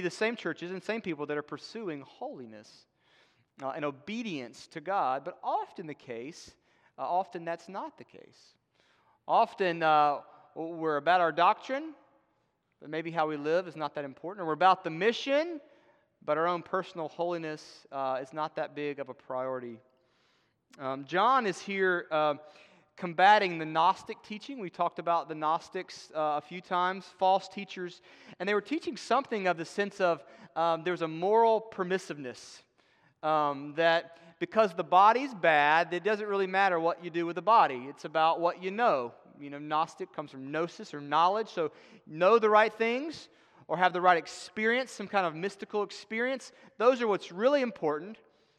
the same churches and same people that are pursuing holiness uh, and obedience to God, but often the case, uh, often that's not the case. Often uh, we're about our doctrine, but maybe how we live is not that important. Or we're about the mission, but our own personal holiness uh, is not that big of a priority. Um, John is here uh, combating the Gnostic teaching. We talked about the Gnostics uh, a few times, false teachers, and they were teaching something of the sense of um, there's a moral permissiveness. Um, that because the body's bad, it doesn't really matter what you do with the body. It's about what you know. You know, Gnostic comes from gnosis or knowledge. So know the right things or have the right experience, some kind of mystical experience. Those are what's really important.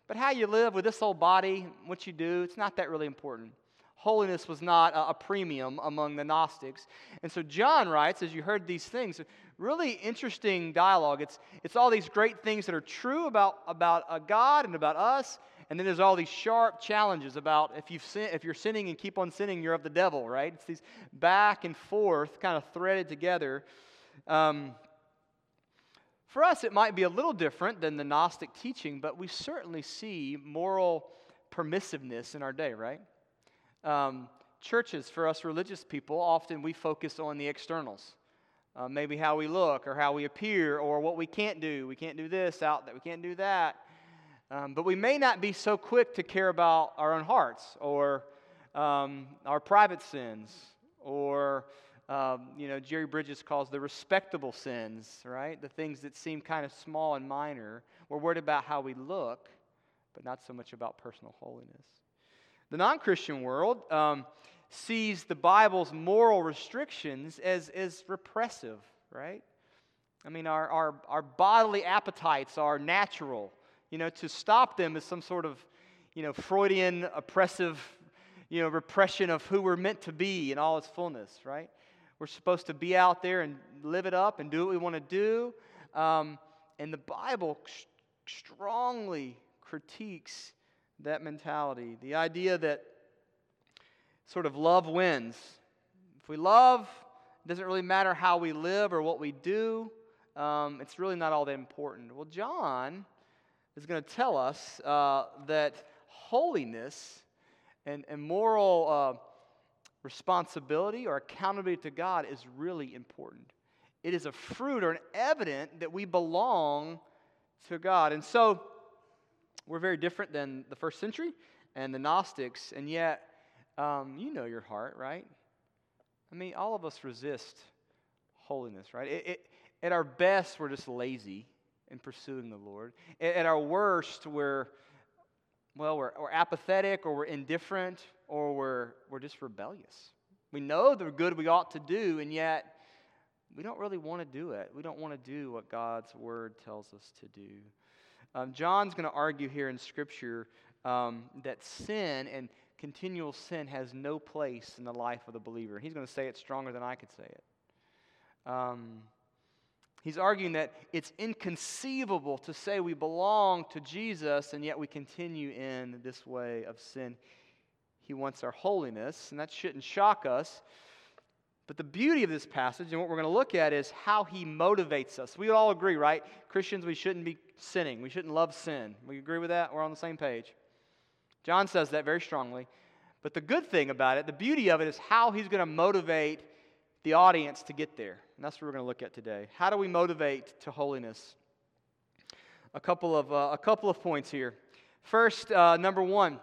But how you live with this old body, what you do, it's not that really important holiness was not a, premium among the Gnostics. And so John writes, as you heard these things, really interesting dialogue. It's, it's all these great things that are true about, about a God and about us. And then there's all these sharp challenges about if, you've sin, if you're sinning and keep on sinning, you're of the devil, right? It's these back and forth kind of threaded together. Um, for us, it might be a little different than the Gnostic teaching, but we certainly see moral permissiveness in our day, right? Um, churches, for us religious people, often we focus on the externals. Uh, maybe how we look or how we appear or what we can't do. We can't do this out that we can't do that. Um, but we may not be so quick to care about our own hearts or um, our private sins or um, you know Jerry Bridges calls the respectable sins, right? The things that seem kind of small and minor. We're worried about how we look, but not so much about personal holiness. The non Christian world um, sees the Bible's moral restrictions as, as repressive, right? I mean, our, our, our bodily appetites are natural. You know, to stop them is some sort of, you know, Freudian oppressive, you know, repression of who we're meant to be in all its fullness, right? We're supposed to be out there and live it up and do what we want to do. Um, and the Bible strongly critiques that mentality. The idea that sort of love wins. If we love, it doesn't really matter how we live or what we do. Um, it's really not all that important. Well, John is going to tell us uh, that holiness and, and moral uh, responsibility or accountability to God is really important. It is a fruit or an evident that we belong to God. And so, we're very different than the first century and the Gnostics, and yet, um, you know your heart, right? I mean, all of us resist holiness, right? It, it, at our best, we're just lazy in pursuing the Lord. At, at our worst, we're, well, we're, we're apathetic or we're indifferent or we're, we're just rebellious. We know the good we ought to do, and yet we don't really want to do it. We don't want to do what God's word tells us to do. Um, John's going to argue here in Scripture um, that sin and continual sin has no place in the life of the believer. He's going to say it stronger than I could say it. Um, he's arguing that it's inconceivable to say we belong to Jesus and yet we continue in this way of sin. He wants our holiness, and that shouldn't shock us. But the beauty of this passage and what we're going to look at is how he motivates us. We all agree, right? Christians, we shouldn't be sinning. We shouldn't love sin. We agree with that? We're on the same page. John says that very strongly. But the good thing about it, the beauty of it, is how he's going to motivate the audience to get there. And that's what we're going to look at today. How do we motivate to holiness? A couple of, uh, a couple of points here. First, uh, number one,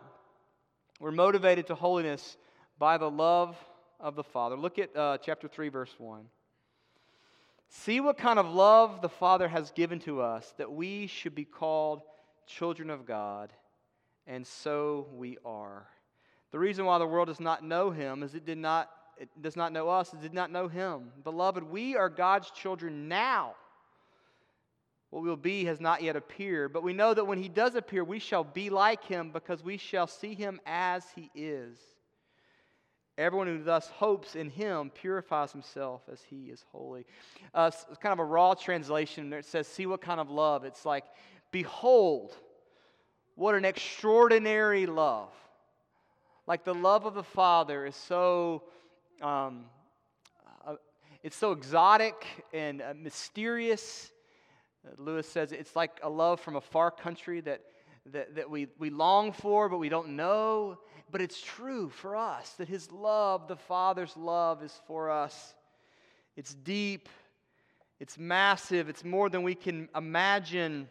we're motivated to holiness by the love of the Father. Look at uh, chapter 3, verse 1. See what kind of love the Father has given to us that we should be called children of God, and so we are. The reason why the world does not know him is it did not it does not know us, it did not know him. Beloved, we are God's children now. What we will be has not yet appeared, but we know that when he does appear, we shall be like him because we shall see him as he is. Everyone who thus hopes in him purifies himself as he is holy. Uh, it's kind of a raw translation. It says, See what kind of love. It's like, Behold, what an extraordinary love. Like the love of the Father is so. Um, uh, it's so exotic and uh, mysterious Lewis says it's like a love from a far country that, that, that we, we long for, but we don't know. But it's true for us that His love, the Father's love, is for us. It's deep, it's massive, it's more than we can imagine.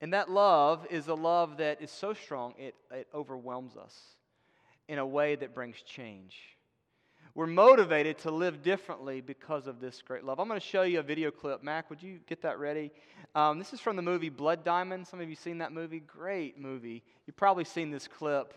And that love is a love that is so strong, it, it overwhelms us in a way that brings change. We're motivated to live differently because of this great love. I'm going to show you a video clip. Mac, would you get that ready? Um, this is from the movie Blood Diamond. Some of you seen that movie? Great movie. You've probably seen this clip.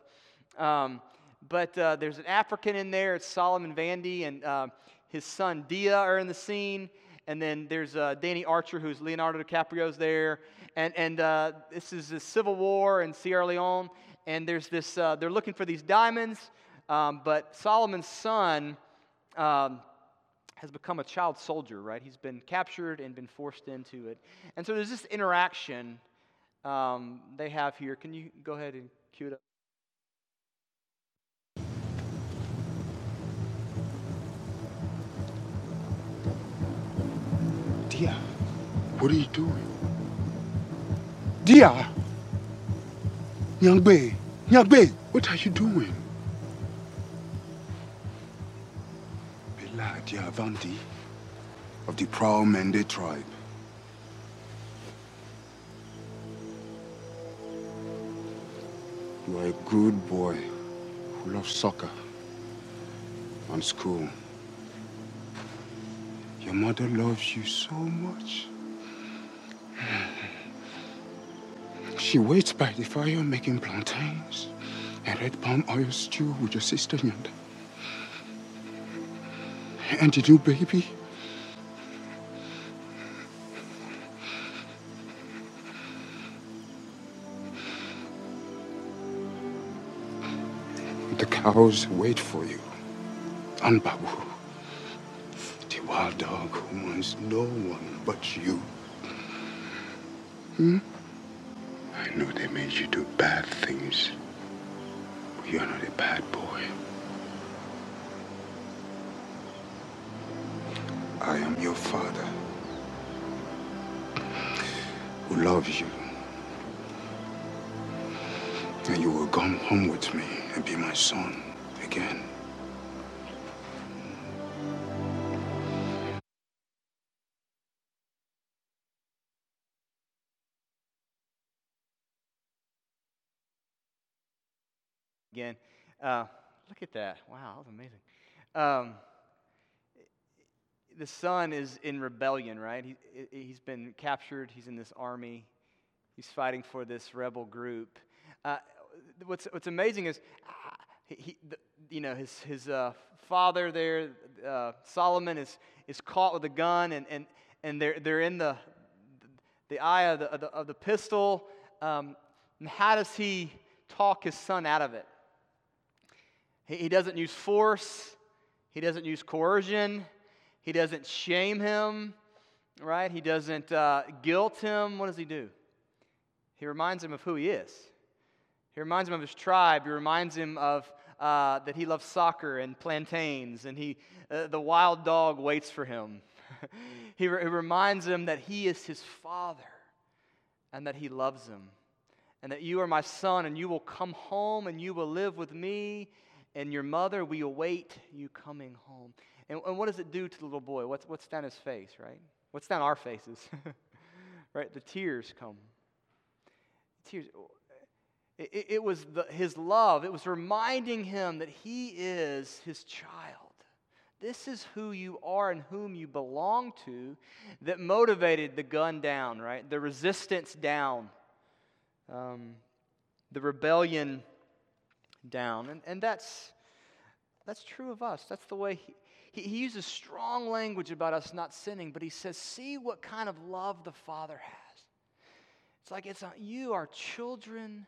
Um, but uh, there's an African in there. It's Solomon Vandy and uh, his son Dia are in the scene. And then there's uh, Danny Archer, who's Leonardo DiCaprio's there. And, and uh, this is the Civil War in Sierra Leone. And there's this, uh, they're looking for these diamonds. Um, but Solomon's son um, has become a child soldier, right? He's been captured and been forced into it. And so there's this interaction um, they have here. Can you go ahead and cue it up? Dia, what are you doing? Dia! Nyangbe, Nyangbe, what are you doing? Bela Dia Vandy of the proud Mende tribe. You are a good boy who loves soccer and school. Your mother loves you so much. She waits by the fire making plantains and red palm oil stew with your sister Nyanda. And the new baby. The cows wait for you. And Babu, the wild dog who wants no one but you. Hmm? I know they made you do bad things. But you're not a bad boy. I am your father who loves you. And you will come home with me and be my son again. Again, uh, look at that. Wow, that was amazing. Um, the son is in rebellion, right? He, he's been captured. He's in this army. He's fighting for this rebel group. Uh, what's, what's amazing is, uh, he, he the, you know, his, his uh, father there, uh, Solomon, is, is caught with a gun, and, and, and they're, they're in the, the eye of the, of the, of the pistol. Um, and how does he talk his son out of it? He, he doesn't use force, he doesn't use coercion. He doesn't shame him, right? He doesn't uh, guilt him. What does he do? He reminds him of who he is. He reminds him of his tribe. He reminds him of uh, that he loves soccer and plantains, and he, uh, the wild dog waits for him. he, re- he reminds him that he is his father and that he loves him, and that you are my son, and you will come home and you will live with me and your mother. We await you coming home. And, and what does it do to the little boy? What's, what's down his face, right? What's down our faces? right? The tears come. Tears. It, it, was the, his love. It was reminding him that he is his child. This is who you are and whom you belong to that motivated the gun down, right? The resistance down, um, the rebellion down. And, and that's, that's true of us. That's the way he, he, he uses strong language about us not sinning, but he says, See what kind of love the Father has. It's like it's not, you are children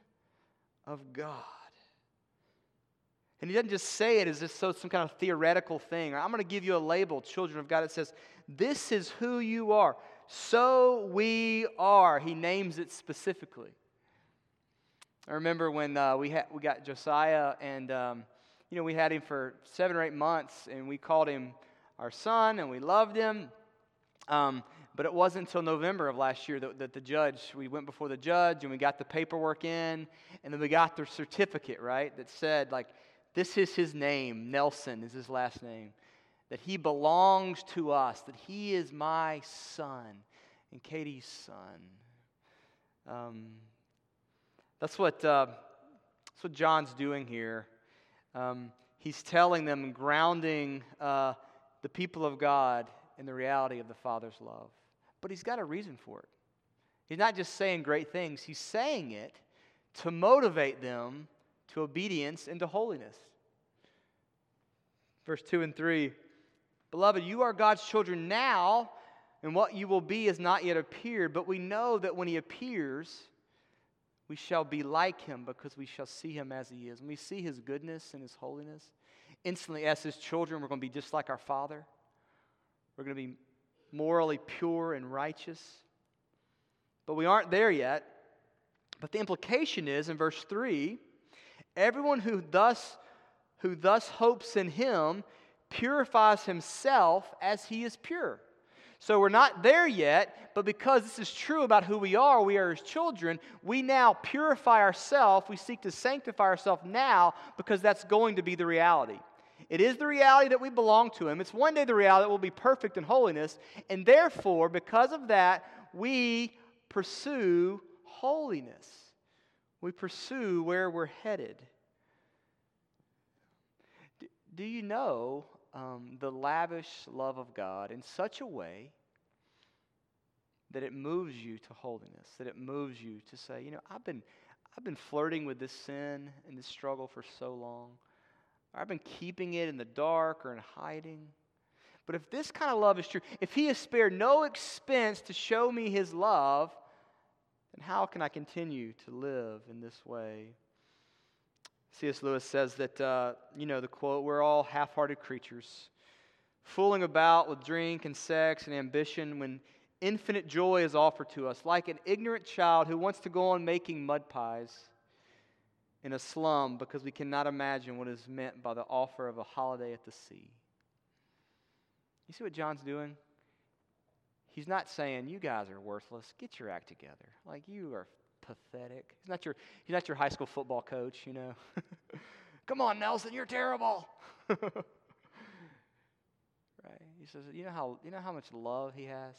of God. And he doesn't just say it as if so some kind of theoretical thing. I'm going to give you a label, children of God. It says, This is who you are. So we are. He names it specifically. I remember when uh, we, ha- we got Josiah and um, you know, we had him for seven or eight months, and we called him our son, and we loved him. Um, but it wasn't until November of last year that, that the judge, we went before the judge and we got the paperwork in, and then we got the certificate, right, that said, like, this is his name, Nelson is his last name, that he belongs to us, that he is my son and Katie's son. Um, that's what, uh, that's what John's doing here. Um, he's telling them, grounding uh, the people of God in the reality of the Father's love. But he's got a reason for it. He's not just saying great things, he's saying it to motivate them to obedience and to holiness. Verse 2 and 3 Beloved, you are God's children now, and what you will be has not yet appeared, but we know that when he appears, we shall be like him because we shall see him as he is. When we see his goodness and his holiness, instantly, as his children, we're going to be just like our Father. We're going to be morally pure and righteous. But we aren't there yet. But the implication is in verse 3 everyone who thus, who thus hopes in him purifies himself as he is pure. So we're not there yet, but because this is true about who we are, we are his children, we now purify ourselves. We seek to sanctify ourselves now because that's going to be the reality. It is the reality that we belong to Him. It's one day the reality that we'll be perfect in holiness. And therefore, because of that, we pursue holiness. We pursue where we're headed. Do you know um, the lavish love of God in such a way that it moves you to holiness, that it moves you to say, you know, I've been, I've been flirting with this sin and this struggle for so long. I've been keeping it in the dark or in hiding. But if this kind of love is true, if He has spared no expense to show me His love, then how can I continue to live in this way? C.S. Lewis says that, uh, you know, the quote, we're all half hearted creatures, fooling about with drink and sex and ambition when infinite joy is offered to us, like an ignorant child who wants to go on making mud pies in a slum because we cannot imagine what is meant by the offer of a holiday at the sea. You see what John's doing? He's not saying, You guys are worthless. Get your act together. Like, you are pathetic. He's not your, he's not your high school football coach, you know. Come on, Nelson, you're terrible. right? He says, You know how, you know how much love he has?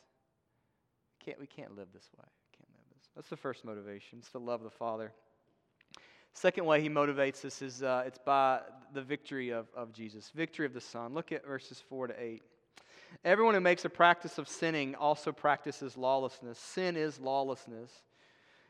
Can't, we can't live this way. Can't live this. That's the first motivation. It's the love of the Father. Second way he motivates us is uh, it's by the victory of, of Jesus, victory of the Son. Look at verses 4 to 8. Everyone who makes a practice of sinning also practices lawlessness. Sin is lawlessness.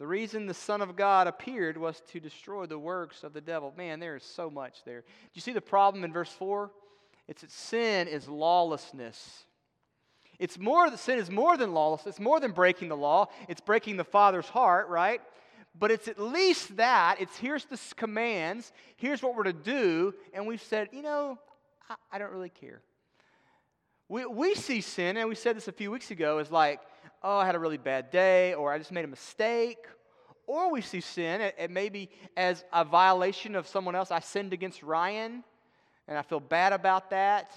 The reason the Son of God appeared was to destroy the works of the devil. Man, there is so much there. Do you see the problem in verse 4? It's that sin is lawlessness. It's more that sin is more than lawlessness. It's more than breaking the law. It's breaking the Father's heart, right? but it's at least that. It's here's the commands, here's what we're to do, and we've said, you know, I, I don't really care. We, we see sin, and we said this a few weeks ago, is like, oh, I had a really bad day, or I just made a mistake. Or we see sin, it, maybe as a violation of someone else. I sinned against Ryan, and I feel bad about that.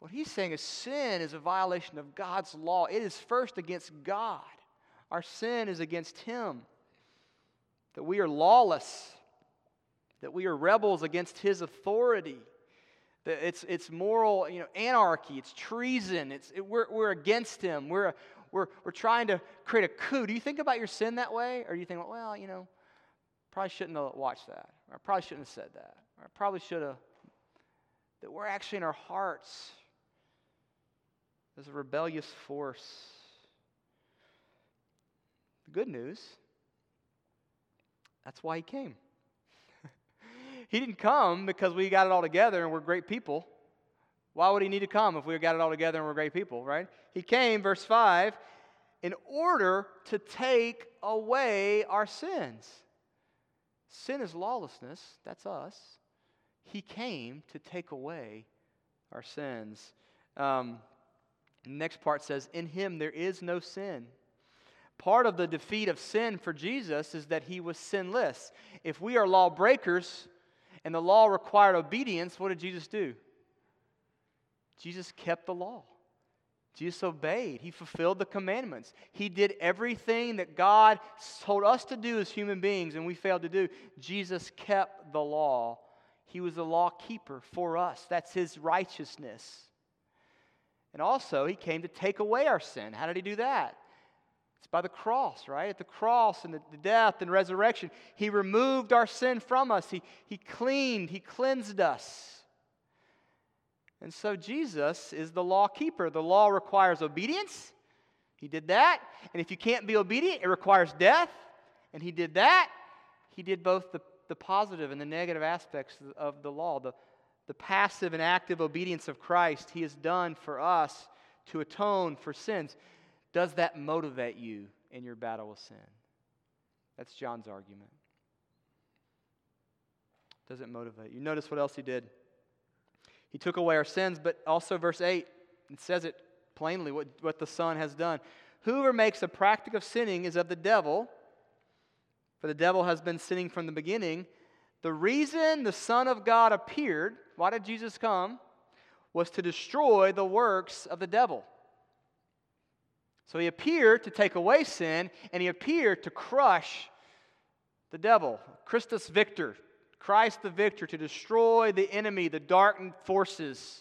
What he's saying is sin is a violation of God's law. It is first against God. Our sin is against Him. That we are lawless, that we are rebels against His authority. It's, it's moral you know, anarchy, it's treason, it's, it, we're, we're against Him. We're, we're, we're trying to create a coup. Do you think about your sin that way? Or do you think, well, you know, probably shouldn't have watched that, or I probably shouldn't have said that, or I probably should have. That we're actually in our hearts. There's a rebellious force the good news, that's why he came. He didn't come because we got it all together and we're great people. Why would he need to come if we got it all together and we're great people, right? He came, verse 5, in order to take away our sins. Sin is lawlessness, that's us. He came to take away our sins. Um, next part says, In him there is no sin. Part of the defeat of sin for Jesus is that he was sinless. If we are lawbreakers and the law required obedience, what did Jesus do? Jesus kept the law. Jesus obeyed. He fulfilled the commandments. He did everything that God told us to do as human beings and we failed to do. Jesus kept the law. He was the law keeper for us. That's his righteousness. And also, he came to take away our sin. How did he do that? It's by the cross, right? At the cross and the, the death and resurrection, he removed our sin from us. He, he cleaned, he cleansed us. And so Jesus is the law keeper. The law requires obedience. He did that. And if you can't be obedient, it requires death. And he did that. He did both the, the positive and the negative aspects of the law. The, the passive and active obedience of Christ, he has done for us to atone for sins. Does that motivate you in your battle with sin? That's John's argument. Does it motivate you? Notice what else he did. He took away our sins, but also, verse 8, it says it plainly what, what the Son has done. Whoever makes a practice of sinning is of the devil, for the devil has been sinning from the beginning. The reason the Son of God appeared, why did Jesus come? Was to destroy the works of the devil. So he appeared to take away sin, and he appeared to crush the devil. Christus Victor, Christ the victor to destroy the enemy, the darkened forces.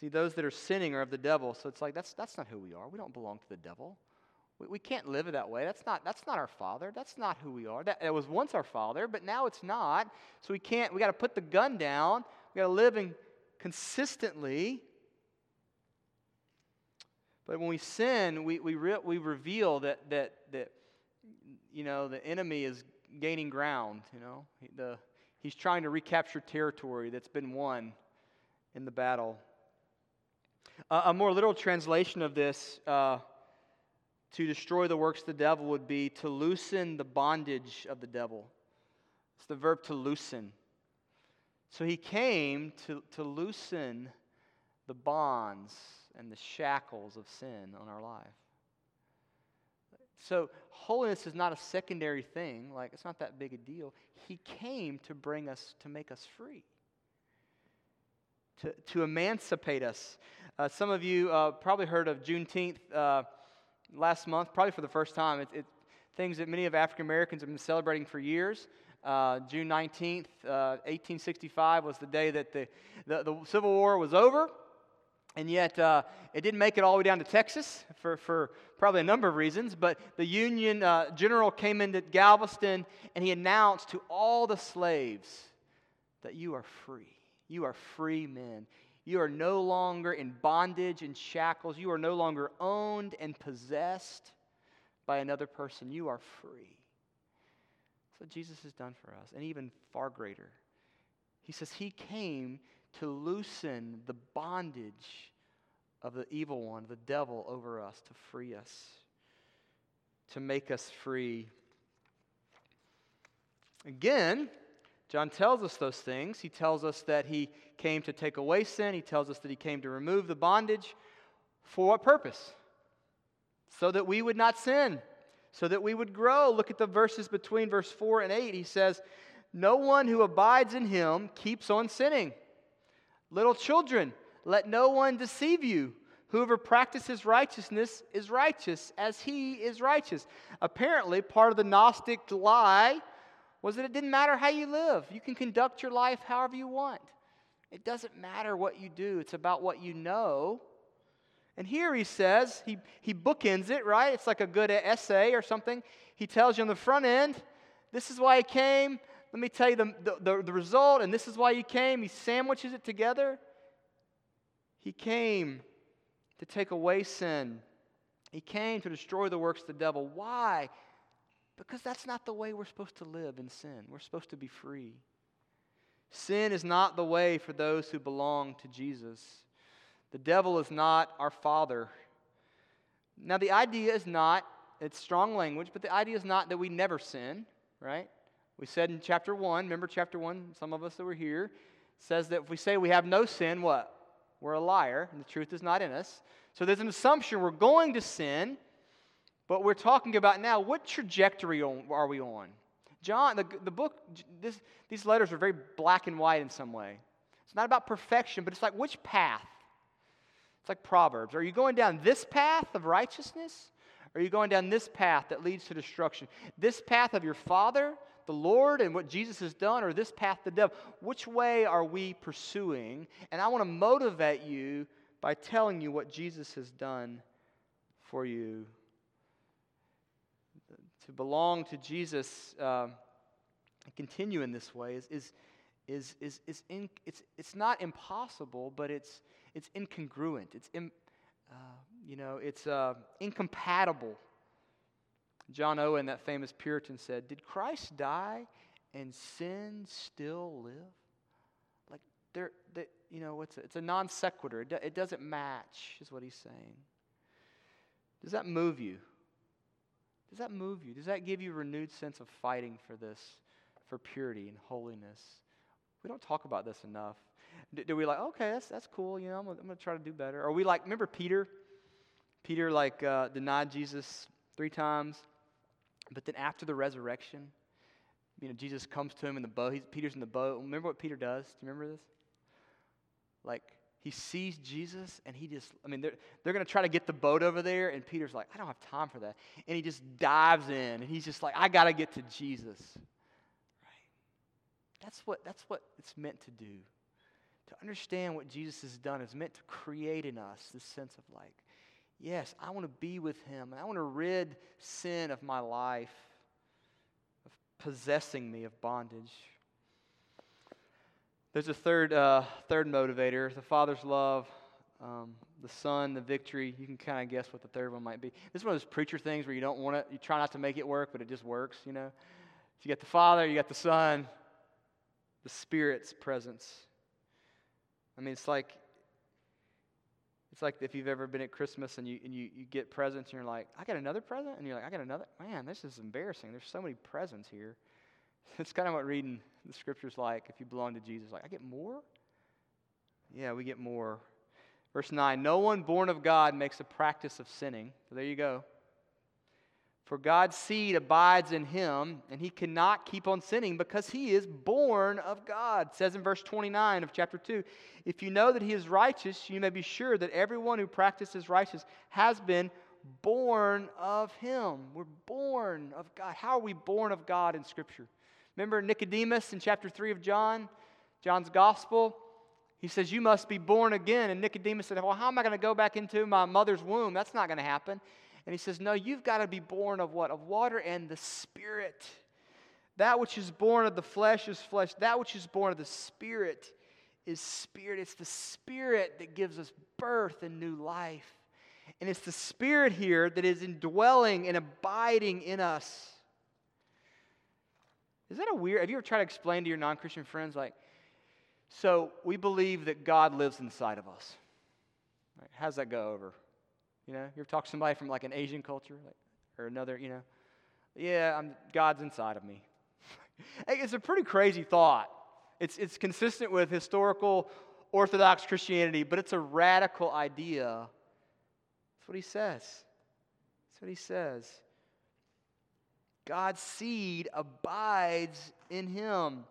See, those that are sinning are of the devil. So it's like, that's, that's not who we are. We don't belong to the devil. We, we can't live it that way. That's not, that's not our father. That's not who we are. That, that was once our father, but now it's not. So we can't, we got to put the gun down. We got to live in consistently. But when we sin, we, we, re, we reveal that, that, that, you know, the enemy is gaining ground, you know. The, he's trying to recapture territory that's been won in the battle. Uh, a more literal translation of this uh, to destroy the works of the devil would be to loosen the bondage of the devil. It's the verb to loosen. So he came to, to loosen the bonds and the shackles of sin on our life. So, holiness is not a secondary thing, like, it's not that big a deal. He came to bring us, to make us free, to, to emancipate us. Uh, some of you uh, probably heard of Juneteenth uh, last month, probably for the first time. It, it, things that many of African Americans have been celebrating for years. Uh, June 19th, 1865 uh, was the day that the, the, the Civil War was over. And yet, uh, it didn't make it all the way down to Texas for, for probably a number of reasons. But the Union uh, general came into Galveston and he announced to all the slaves that you are free. You are free men. You are no longer in bondage and shackles. You are no longer owned and possessed by another person. You are free. What Jesus has done for us, and even far greater. He says he came to loosen the bondage of the evil one, the devil, over us, to free us, to make us free. Again, John tells us those things. He tells us that he came to take away sin, he tells us that he came to remove the bondage. For what purpose? So that we would not sin, so that we would grow. Look at the verses between verse 4 and 8. He says, No one who abides in him keeps on sinning. Little children, let no one deceive you. Whoever practices righteousness is righteous as he is righteous. Apparently, part of the Gnostic lie was that it didn't matter how you live. You can conduct your life however you want. It doesn't matter what you do, it's about what you know. And here he says, he, he bookends it, right? It's like a good essay or something. He tells you on the front end, this is why he came, let me tell you the, the, the, result, and this is why he came. He sandwiches it together. He came to take away sin, he came to destroy the works of the devil. Why? Because that's not the way we're supposed to live in sin. We're supposed to be free. Sin is not the way for those who belong to Jesus. The devil is not our father. Now, the idea is not, it's strong language, but the idea is not that we never sin, right? We said in chapter 1, remember chapter 1, some of us that were here, says that if we say we have no sin, what? We're a liar, and the truth is not in us. So there's an assumption we're going to sin, but we're talking about now what trajectory are we on? John, the, the book, this, these letters are very black and white in some way. It's not about perfection, but it's like which path? It's like Proverbs. Are you going down this path of righteousness? Or are you going down this path that leads to destruction? This path of your father, the Lord, and what Jesus has done, or this path the devil? Which way are we pursuing? And I want to motivate you by telling you what Jesus has done for you. To belong to Jesus uh, and continue in this way is, is, is, is, is in, it's, it's not impossible, but it's, it's incongruent. It's, in, uh, you know, it's uh, incompatible. John Owen, that famous Puritan, said, Did Christ die and sin still live? Like, there, you know, it's a, it's a non sequitur. It, it doesn't match, is what he's saying. Does that move you? Does that move you? Does that give you a renewed sense of fighting for this, for purity and holiness? We don't talk about this enough. Do, do we like, okay, that's, that's cool, you know, I'm going to try to do better? Are we like, remember Peter? Peter, like, uh, denied Jesus three times. But then after the resurrection, you know, Jesus comes to him in the boat. He's, Peter's in the boat. Remember what Peter does? Do you remember this? Like, he sees Jesus and he just, I mean, they're, they're going to try to get the boat over there. And Peter's like, I don't have time for that. And he just dives in and he's just like, I got to get to Jesus. Right? That's what, that's what it's meant to do. To understand what Jesus has done is meant to create in us this sense of like, yes, I want to be with him and I want to rid sin of my life, of possessing me of bondage. There's a third, uh, third motivator the Father's love, um, the Son, the victory. You can kind of guess what the third one might be. This is one of those preacher things where you don't want to, you try not to make it work, but it just works, you know? You got the Father, you got the Son, the Spirit's presence. I mean, it's like it's like if you've ever been at Christmas and you and you, you get presents and you're like, I got another present, and you're like, I got another. Man, this is embarrassing. There's so many presents here. It's kind of what reading the scriptures like. If you belong to Jesus, like I get more. Yeah, we get more. Verse nine: No one born of God makes a practice of sinning. So there you go. For God's seed abides in him, and he cannot keep on sinning because he is born of God. It says in verse 29 of chapter 2 If you know that he is righteous, you may be sure that everyone who practices righteousness has been born of him. We're born of God. How are we born of God in Scripture? Remember Nicodemus in chapter 3 of John, John's Gospel? He says, You must be born again. And Nicodemus said, Well, how am I going to go back into my mother's womb? That's not going to happen. And he says, No, you've got to be born of what? Of water and the Spirit. That which is born of the flesh is flesh. That which is born of the Spirit is spirit. It's the Spirit that gives us birth and new life. And it's the Spirit here that is indwelling and abiding in us. Is that a weird? Have you ever tried to explain to your non Christian friends, like, so we believe that God lives inside of us? Right, how's that go over? You know, you ever talk to somebody from like an Asian culture like, or another, you know? Yeah, I'm, God's inside of me. it's a pretty crazy thought. It's, it's consistent with historical Orthodox Christianity, but it's a radical idea. That's what he says. That's what he says. God's seed abides in him.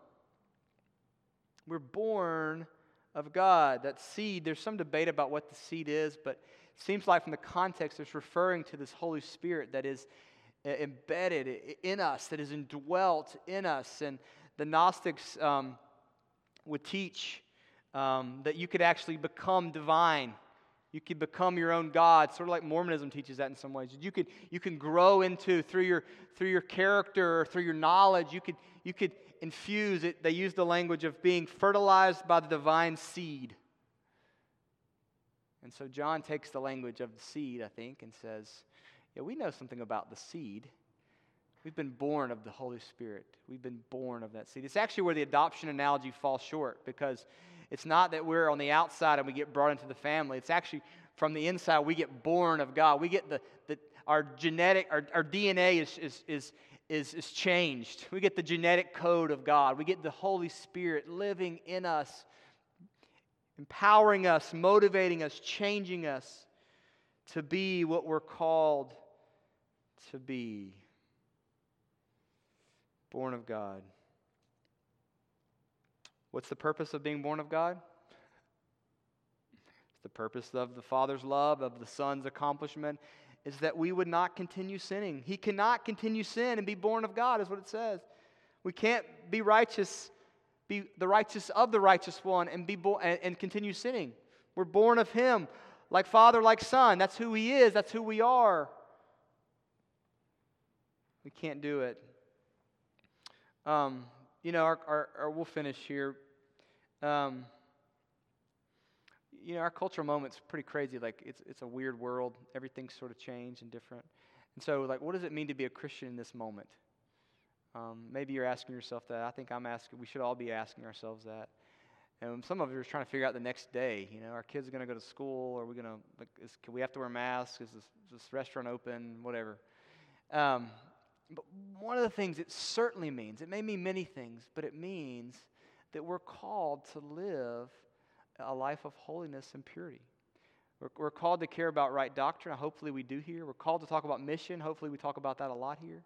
We're born of God. That seed, there's some debate about what the seed is, but seems like from the context it's referring to this Holy Spirit that is embedded in us, that is indwelt in us. And the Gnostics um, would teach um, that you could actually become divine. You could become your own God, sort of like Mormonism teaches that in some ways. You could you can grow into through your through your character or through your knowledge. You could you could infuse it. They use the language of being fertilized by the divine seed. And so John takes the language of the seed, I think, and says, Yeah, we know something about the seed. We've been born of the Holy Spirit. We've been born of that seed. It's actually where the adoption analogy falls short because it's not that we're on the outside and we get brought into the family. It's actually from the inside we get born of God. We get the, the our genetic, our, our DNA is, is, is, is, is changed. We get the genetic code of God. We get the Holy Spirit living in us, empowering us, motivating us, changing us to be what we're called to be born of God. What's the purpose of being born of God? The purpose of the Father's love, of the Son's accomplishment, is that we would not continue sinning. He cannot continue sin and be born of God, is what it says. We can't be righteous, be the righteous of the righteous one, and be born and, and continue sinning. We're born of Him, like Father, like Son. That's who He is. That's who we are. We can't do it. Um, you know, our, our, our, we'll finish here. Um, you know, our cultural moment's pretty crazy. Like, it's, it's a weird world. Everything's sort of changed and different. And so, like, what does it mean to be a Christian in this moment? Um, maybe you're asking yourself that. I think I'm asking, we should all be asking ourselves that. And some of you are trying to figure out the next day. You know, our kids are going to go to school. Are we going to, like, is, can we have to wear masks? Is this, is this restaurant open? Whatever. Um, but one of the things it certainly means, it may mean many things, but it means that we're called to live a life of holiness and purity. We're, we're called to care about right doctrine. Hopefully, we do here. We're called to talk about mission. Hopefully, we talk about that a lot here.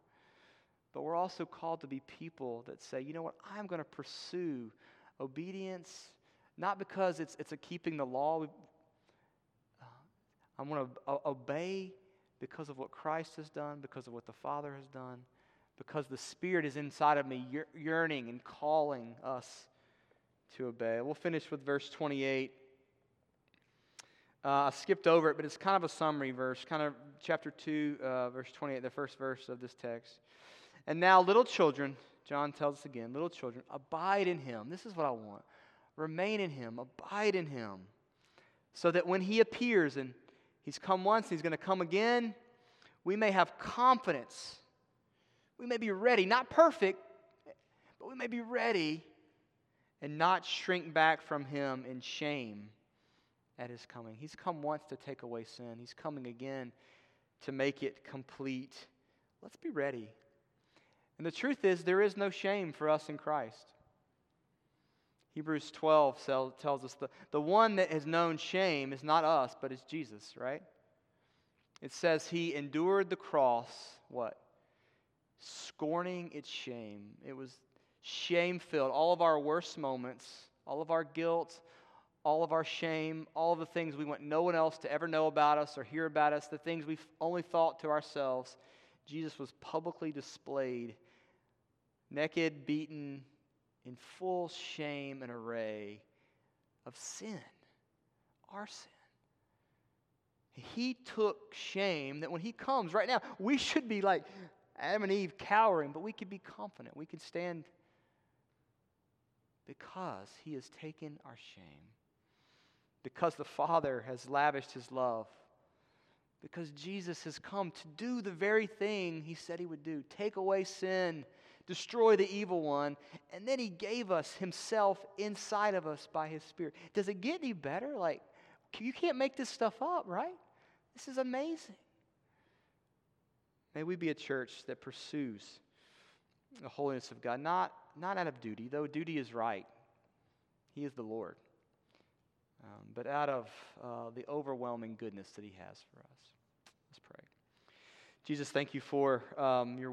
But we're also called to be people that say, you know what, I'm going to pursue obedience, not because it's, it's a keeping the law. I'm going to obey because of what Christ has done, because of what the Father has done, because the Spirit is inside of me yearning and calling us to obey. We'll finish with verse 28. Uh, I skipped over it, but it's kind of a summary verse, kind of chapter 2, uh, verse 28, the first verse of this text. And now, little children, John tells us again, little children, abide in him. This is what I want. Remain in him, abide in him, so that when he appears and He's come once, and he's going to come again. We may have confidence. We may be ready, not perfect, but we may be ready and not shrink back from him in shame at his coming. He's come once to take away sin, he's coming again to make it complete. Let's be ready. And the truth is, there is no shame for us in Christ. Hebrews 12 tells us the, the one that has known shame is not us, but is Jesus, right? It says he endured the cross, what? Scorning its shame. It was shame filled. All of our worst moments, all of our guilt, all of our shame, all of the things we want no one else to ever know about us or hear about us, the things we've only thought to ourselves, Jesus was publicly displayed, naked, beaten, in full shame and array of sin, our sin. He took shame that when he comes right now, we should be like Adam and Eve cowering, but we could be confident. We could stand because he has taken our shame. Because the Father has lavished his love. Because Jesus has come to do the very thing he said he would do take away sin destroy the evil one, and then he gave us himself inside of us by his spirit. Does it get any better? Like, you can't make this stuff up, right? This is amazing. May we be a church that pursues the holiness of God, not, not out of duty, though duty is right. He is the Lord. Um, but out of uh, the overwhelming goodness that He has for us. Let's pray. Jesus, thank you for um, your